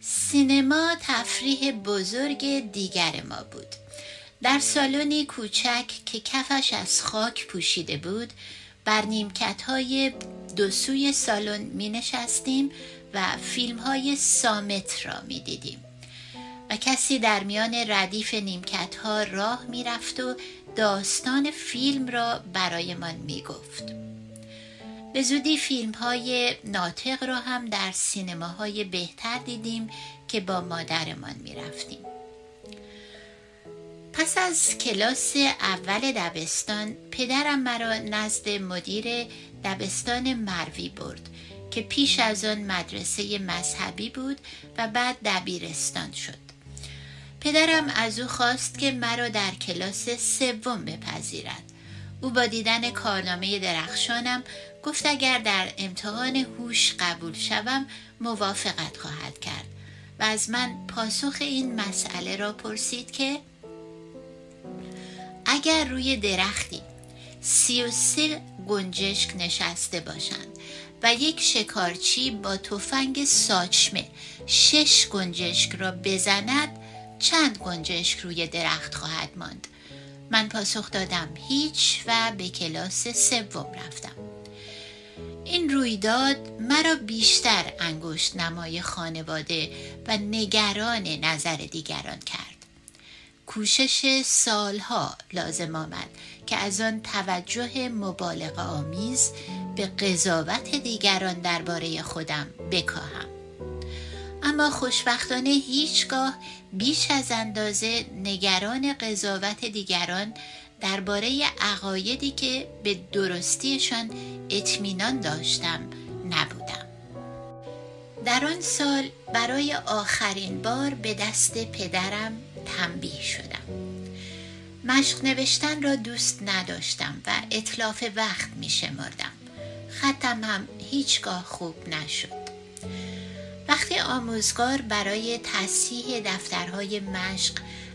سینما تفریح بزرگ دیگر ما بود. در سالنی کوچک که کفش از خاک پوشیده بود بر نیمکت های دو سوی سالن می نشستیم و فیلم های سامت را می دیدیم و کسی در میان ردیف نیمکت ها راه می رفت و داستان فیلم را برایمان می گفت به زودی فیلم های ناطق را هم در سینماهای بهتر دیدیم که با مادرمان می رفتیم. پس از کلاس اول دبستان پدرم مرا نزد مدیر دبستان مروی برد که پیش از آن مدرسه مذهبی بود و بعد دبیرستان شد پدرم از او خواست که مرا در کلاس سوم بپذیرد او با دیدن کارنامه درخشانم گفت اگر در امتحان هوش قبول شوم موافقت خواهد کرد. و از من پاسخ این مسئله را پرسید که اگر روی درختی سی و سه گنجشک نشسته باشند و یک شکارچی با تفنگ ساچمه شش گنجشک را بزند چند گنجشک روی درخت خواهد ماند؟ من پاسخ دادم هیچ و به کلاس سوم رفتم. این رویداد مرا بیشتر انگشت نمای خانواده و نگران نظر دیگران کرد. کوشش سالها لازم آمد که از آن توجه مبالغه آمیز به قضاوت دیگران درباره خودم بکاهم. اما خوشبختانه هیچگاه بیش از اندازه نگران قضاوت دیگران درباره عقایدی که به درستیشان اطمینان داشتم نبودم. در آن سال برای آخرین بار به دست پدرم تنبیه شدم. مشق نوشتن را دوست نداشتم و اطلاف وقت می شمردم. خطم هم هیچگاه خوب نشد. وقتی آموزگار برای تصحیح دفترهای مشق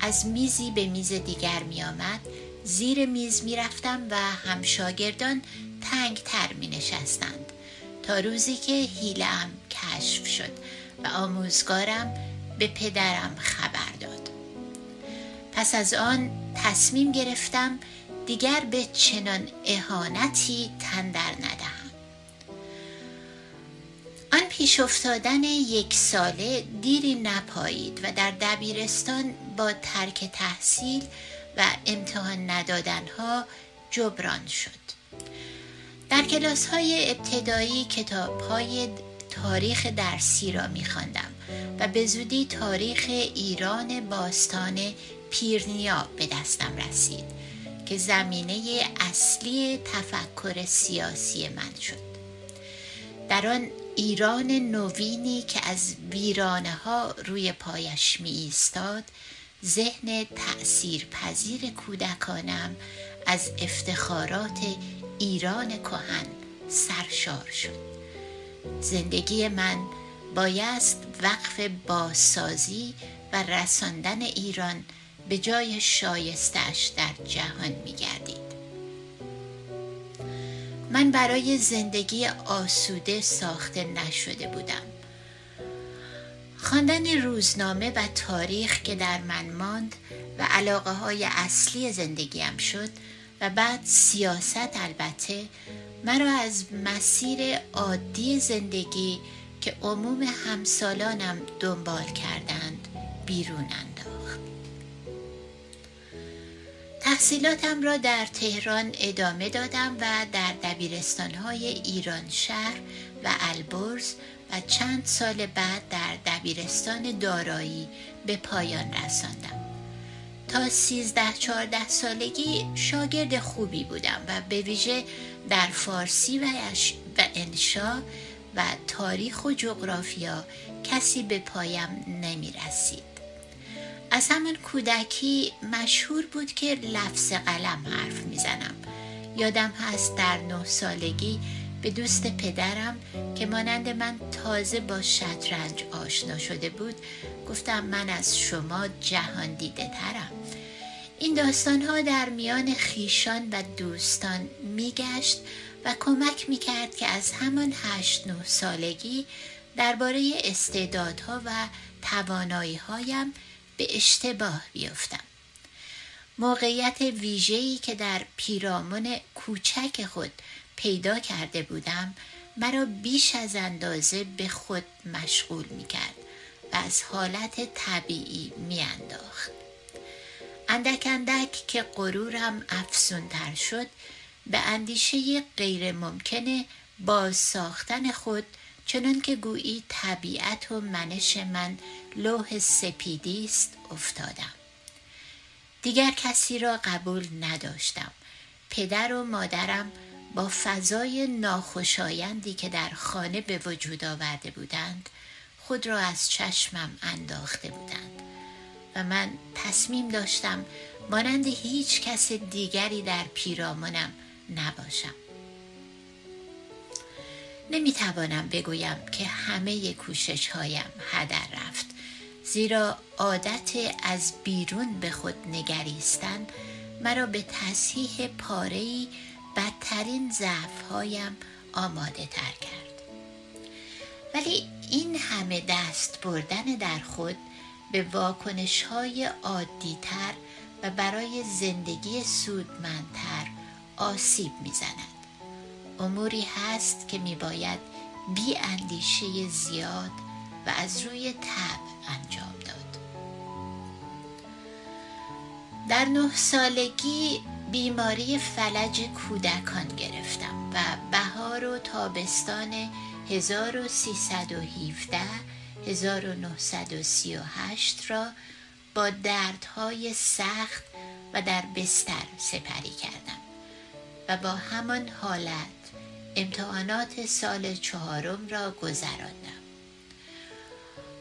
از میزی به میز دیگر می آمد زیر میز می رفتم و همشاگردان تنگ تر می نشستند تا روزی که هیلم کشف شد و آموزگارم به پدرم خبر داد. پس از آن تصمیم گرفتم دیگر به چنان اهانتی تن در ندهم. آن پیش افتادن یک ساله دیری نپایید و در دبیرستان با ترک تحصیل و امتحان ندادن ها جبران شد. در کلاس های ابتدایی کتاب های تاریخ درسی را می و به زودی تاریخ ایران باستان پیرنیا به دستم رسید که زمینه اصلی تفکر سیاسی من شد. در آن ایران نوینی که از ویرانه ها روی پایش می ایستاد ذهن تأثیر پذیر کودکانم از افتخارات ایران کهن سرشار شد زندگی من بایست وقف بازسازی و رساندن ایران به جای شایستش در جهان می گردید. من برای زندگی آسوده ساخته نشده بودم خواندن روزنامه و تاریخ که در من ماند و علاقه های اصلی زندگیم شد و بعد سیاست البته مرا از مسیر عادی زندگی که عموم همسالانم دنبال کردند بیرون انداخت. تحصیلاتم را در تهران ادامه دادم و در دبیرستانهای ایران شهر و البرز و چند سال بعد در دبیرستان دارایی به پایان رساندم. تا سیزده چهارده سالگی شاگرد خوبی بودم و به ویژه در فارسی و, و انشا و تاریخ و جغرافیا کسی به پایم نمی رسید از همان کودکی مشهور بود که لفظ قلم حرف می‌زنم. یادم هست در نه سالگی به دوست پدرم که مانند من تازه با شطرنج آشنا شده بود گفتم من از شما جهان دیده ترم این داستان ها در میان خیشان و دوستان میگشت و کمک می کرد که از همان هشت نه سالگی درباره استعدادها و توانایی هایم به اشتباه بیفتم. موقعیت ویژه‌ای که در پیرامون کوچک خود پیدا کرده بودم مرا بیش از اندازه به خود مشغول می کرد و از حالت طبیعی می انداخت. اندک اندک که غرورم افزونتر شد به اندیشه غیر ممکنه باز ساختن خود چنان که گویی طبیعت و منش من لوح سپیدی است افتادم دیگر کسی را قبول نداشتم پدر و مادرم با فضای ناخوشایندی که در خانه به وجود آورده بودند خود را از چشمم انداخته بودند و من تصمیم داشتم مانند هیچ کس دیگری در پیرامونم نباشم. نمی‌توانم بگویم که همه کوشش هایم هدر رفت زیرا عادت از بیرون به خود نگریستن مرا به تصحیح پارهی بدترین ضعفهایم آماده تر کرد. ولی این همه دست بردن در خود به واکنش های عادی تر و برای زندگی سودمندتر آسیب می‌زند. اموری هست که میباید بی اندیشه زیاد و از روی تب انجام داد. در نه سالگی بیماری فلج کودکان گرفتم و بهار و تابستان 1317 1938 را با دردهای سخت و در بستر سپری کردم و با همان حالت امتحانات سال چهارم را گذراندم.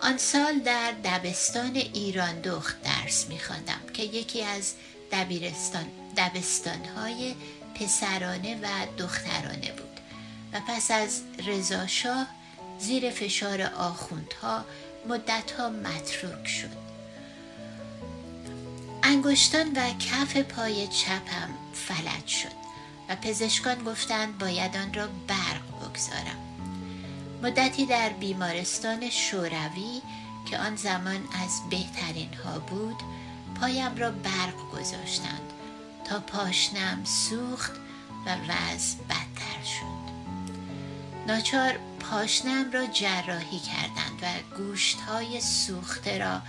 آن سال در دبستان ایران دخت درس میخواندم که یکی از دبیرستان دبستانهای پسرانه و دخترانه بود و پس از رضاشاه زیر فشار آخوندها مدتها متروک شد. انگشتان و کف پای چپم فلج شد و پزشکان گفتند باید آن را برق بگذارم. مدتی در بیمارستان شوروی که آن زمان از بهترین ها بود پایم را برق گذاشتند. تا پاشنم سوخت و وضع بدتر شد. ناچار پاشنم را جراحی کردند و گوشت های سوخته را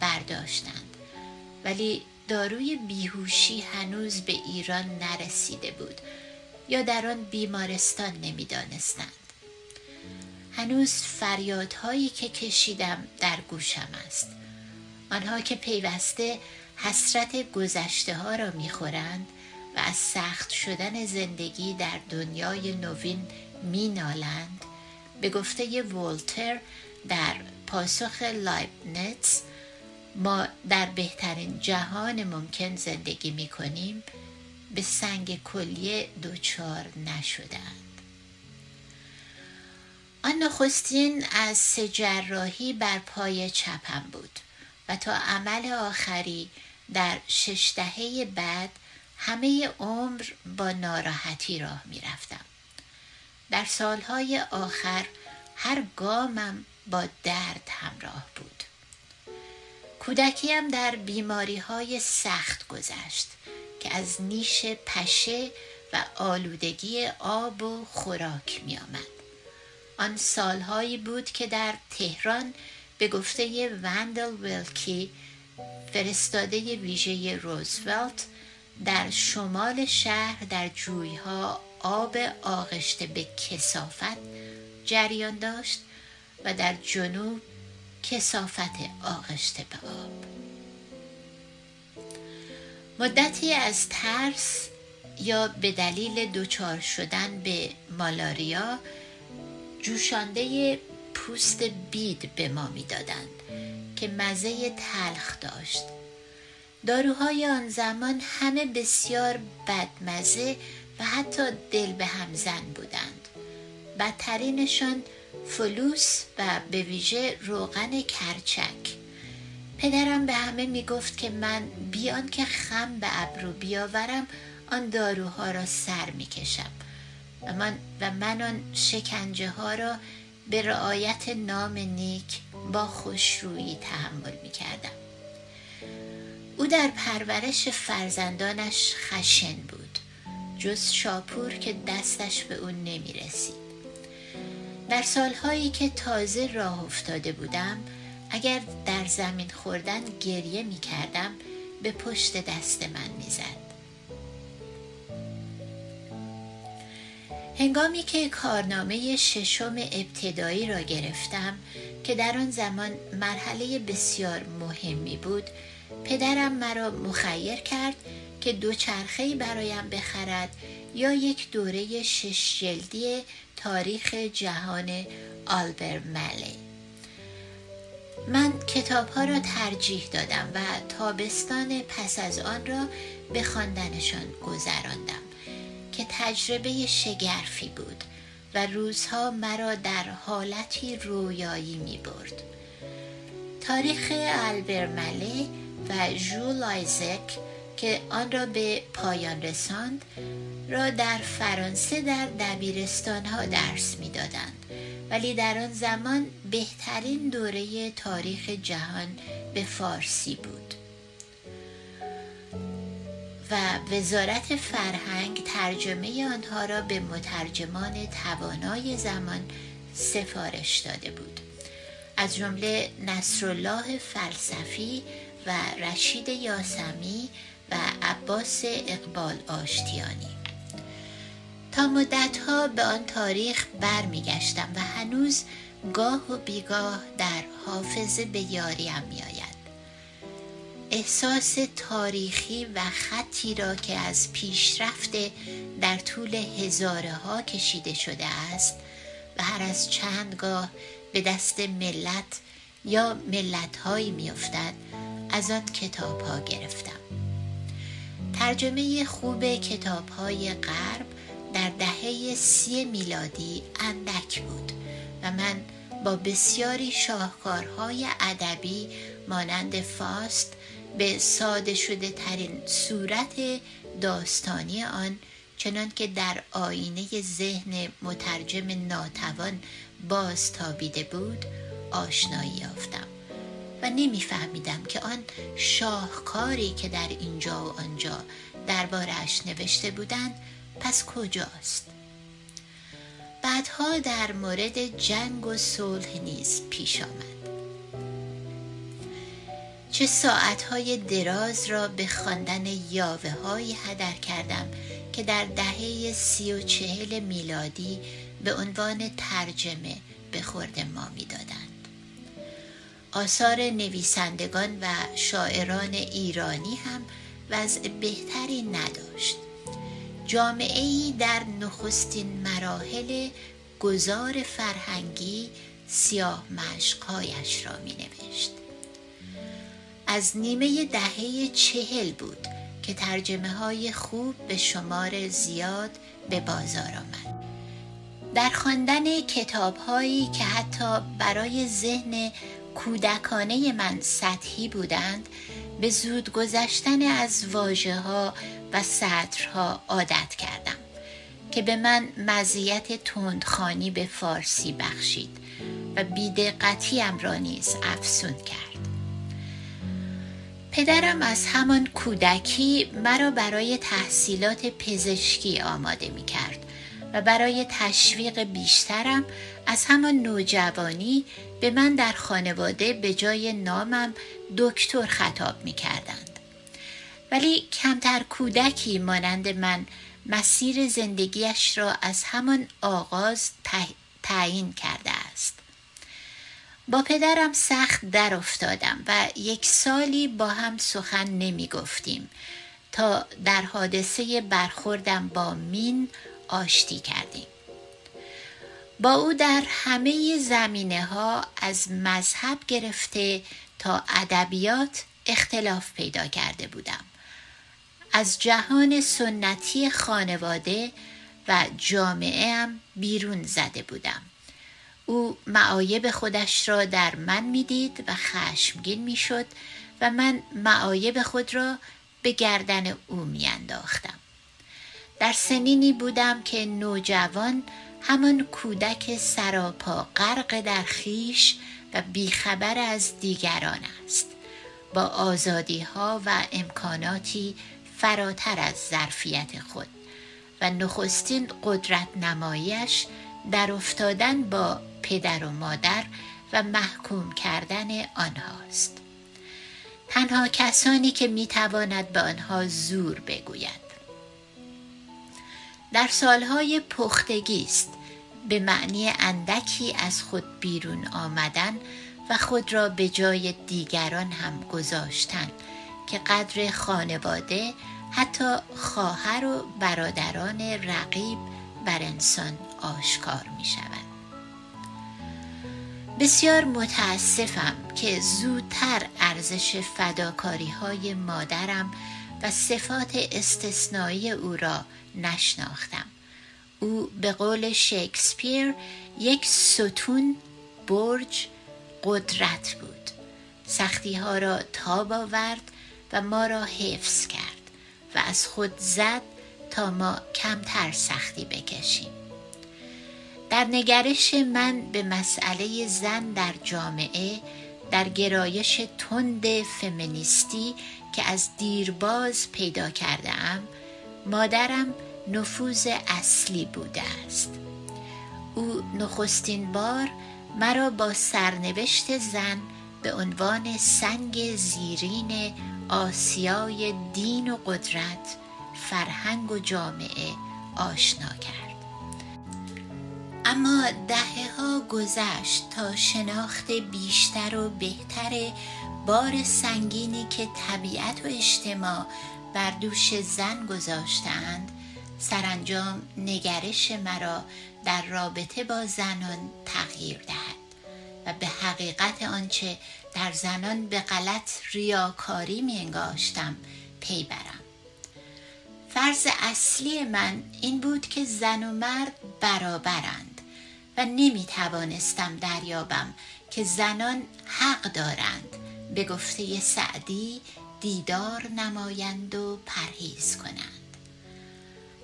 برداشتند. ولی داروی بیهوشی هنوز به ایران نرسیده بود یا در آن بیمارستان نمی‌دانستند. هنوز فریادهایی که کشیدم در گوشم است. آنها که پیوسته حسرت گذشته ها را می‌خورند و از سخت شدن زندگی در دنیای نوین مینالند. به گفته ولتر در پاسخ لایبنتس ما در بهترین جهان ممکن زندگی می کنیم به سنگ کلیه دوچار نشدند آن نخستین از سجراحی بر پای چپم بود و تا عمل آخری در شش دهه بعد همه عمر با ناراحتی راه می رفتم. در سالهای آخر هر گامم با درد همراه بود کودکیم در بیماری های سخت گذشت که از نیش پشه و آلودگی آب و خوراک می آمد. آن سالهایی بود که در تهران به گفته وندل ویلکی فرستاده ویژه روزولت در شمال شهر در جویها آب آغشته به کسافت جریان داشت و در جنوب کسافت آغشته به آب. مدتی از ترس یا به دلیل دچار شدن به مالاریا جوشانده پوست بید به ما می‌دادند. که مزه تلخ داشت. داروهای آن زمان همه بسیار بدمزه و حتی دل به همزن بودند. بدترینشان فلوس و به ویژه روغن کرچک. پدرم به همه می‌گفت که من بیان که خم به ابرو بیاورم آن داروها را سر می‌کشم. و من, و من آن شکنجه ها را به رعایت نام نیک با خوشرویی تحمل می کردم. او در پرورش فرزندانش خشن بود جز شاپور که دستش به او نمی رسید. در سالهایی که تازه راه افتاده بودم اگر در زمین خوردن گریه می کردم به پشت دست من می زد. هنگامی که کارنامه ششم ابتدایی را گرفتم که در آن زمان مرحله بسیار مهمی بود پدرم مرا مخیر کرد که دوچرخه‌ای برایم بخرد یا یک دوره شش جلدی تاریخ جهان آلبر ملی من کتاب ها را ترجیح دادم و تابستان پس از آن را به خواندنشان گذراندم. که تجربه شگرفی بود و روزها مرا در حالتی رویایی می برد. تاریخ آلبر مله و ژول آیزک که آن را به پایان رساند را در فرانسه در دبیرستان ها درس می دادند ولی در آن زمان بهترین دوره تاریخ جهان به فارسی بود و وزارت فرهنگ ترجمه آنها را به مترجمان توانای زمان سفارش داده بود. از جمله نصرالله فلسفی و رشید یاسمی و عباس اقبال آشتیانی. تا مدتها به آن تاریخ برمیگشتم و هنوز گاه و بیگاه در حافظه به یاریم میآید احساس تاریخی و خطی را که از پیشرفت در طول هزاره ها کشیده شده است و هر از چندگاه به دست ملت یا ملت هایی میافتد از آن کتاب ها گرفتم. ترجمه خوب کتاب های غرب در دهه سی میلادی اندک بود و من با بسیاری شاهکارهای ادبی مانند فاست به ساده شده ترین صورت داستانی آن چنان که در آینه ذهن مترجم ناتوان باز تابیده بود آشنایی یافتم و نمیفهمیدم که آن شاهکاری که در اینجا و آنجا دربارهاش نوشته بودند پس کجاست؟ بعدها در مورد جنگ و صلح نیز پیش آمد. چه ساعتهای دراز را به خواندن یاوه های هدر کردم که در دهه سی و چهل میلادی به عنوان ترجمه به خورد ما می‌دادند. آثار نویسندگان و شاعران ایرانی هم وضع بهتری نداشت جامعه ای در نخستین مراحل گذار فرهنگی سیاه مشقهایش را می نوشت. از نیمه دهه چهل بود که ترجمه های خوب به شمار زیاد به بازار آمد. در خواندن کتاب هایی که حتی برای ذهن کودکانه من سطحی بودند به زود گذشتن از واجه ها و سطرها عادت کردم که به من مزیت تندخانی به فارسی بخشید و بیدقتیم را نیز افسون کرد پدرم از همان کودکی مرا برای تحصیلات پزشکی آماده می کرد و برای تشویق بیشترم از همان نوجوانی به من در خانواده به جای نامم دکتر خطاب می کردند. ولی کمتر کودکی مانند من مسیر زندگیش را از همان آغاز تعیین کرده. با پدرم سخت در افتادم و یک سالی با هم سخن نمی گفتیم تا در حادثه برخوردم با مین آشتی کردیم. با او در همه زمینه ها از مذهب گرفته تا ادبیات اختلاف پیدا کرده بودم از جهان سنتی خانواده و جامعه هم بیرون زده بودم او معایب خودش را در من می‌دید و خشمگین می‌شد و من معایب خود را به گردن او میانداختم. در سنینی بودم که نوجوان همان کودک سراپا غرق در خیش و بیخبر از دیگران است. با آزادی ها و امکاناتی فراتر از ظرفیت خود و نخستین قدرت نمایش در افتادن با پدر و مادر و محکوم کردن آنهاست تنها کسانی که می‌تواند به آنها زور بگوید در سالهای پختگی است به معنی اندکی از خود بیرون آمدن و خود را به جای دیگران هم گذاشتن که قدر خانواده حتی خواهر و برادران رقیب بر انسان آشکار می شود. بسیار متاسفم که زودتر ارزش فداکاری های مادرم و صفات استثنایی او را نشناختم. او به قول شکسپیر یک ستون برج قدرت بود. سختی ها را تاب آورد و ما را حفظ کرد و از خود زد تا ما کمتر سختی بکشیم. در نگرش من به مسئله زن در جامعه در گرایش تند فمینیستی که از دیرباز پیدا کرده ام مادرم نفوذ اصلی بوده است. او نخستین بار مرا با سرنوشت زن به عنوان سنگ زیرین آسیای دین و قدرت فرهنگ و جامعه آشنا کرد. اما دهه ها گذشت تا شناخت بیشتر و بهتر بار سنگینی که طبیعت و اجتماع بر دوش زن گذاشتند سرانجام نگرش مرا در رابطه با زنان تغییر دهد و به حقیقت آنچه در زنان به غلط ریاکاری می انگاشتم پی برم. فرض اصلی من این بود که زن و مرد برابرند و نمی توانستم دریابم که زنان حق دارند به گفته سعدی دیدار نمایند و پرهیز کنند.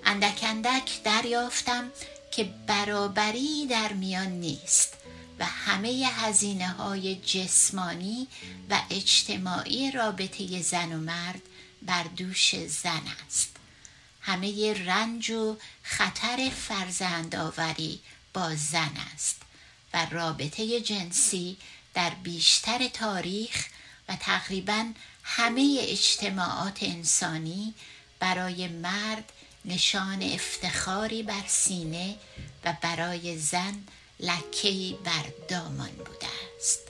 اندک اندک دریافتم که برابری در میان نیست و همه هزینه های جسمانی و اجتماعی رابطه زن و مرد بر دوش زن است. همه رنج و خطر فرزند آوری با زن است و رابطه جنسی در بیشتر تاریخ و تقریبا همه اجتماعات انسانی برای مرد نشان افتخاری بر سینه و برای زن لکهی بر دامان بوده است.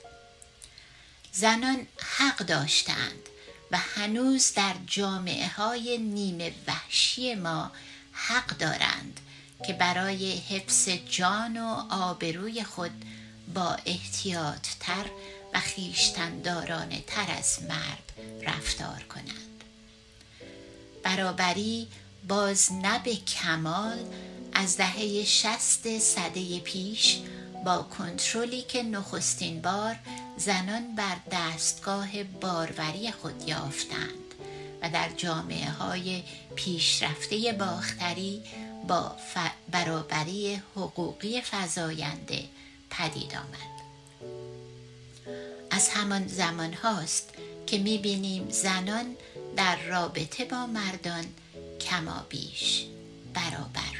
زنان حق داشتند و هنوز در جامعه های نیمه وحشی ما حق دارند که برای حفظ جان و آبروی خود با احتیاط تر و خیشتندارانه تر از مرد رفتار کنند. برابری باز نه به کمال از دهه شست صده پیش با کنترلی که نخستین بار زنان بر دستگاه باروری خود یافتند و در جامعه های پیشرفته باختری با برابری حقوقی فزاینده پدید آمد. از همان زمان هاست که می‌بینیم زنان در رابطه با مردان کما بیش برابر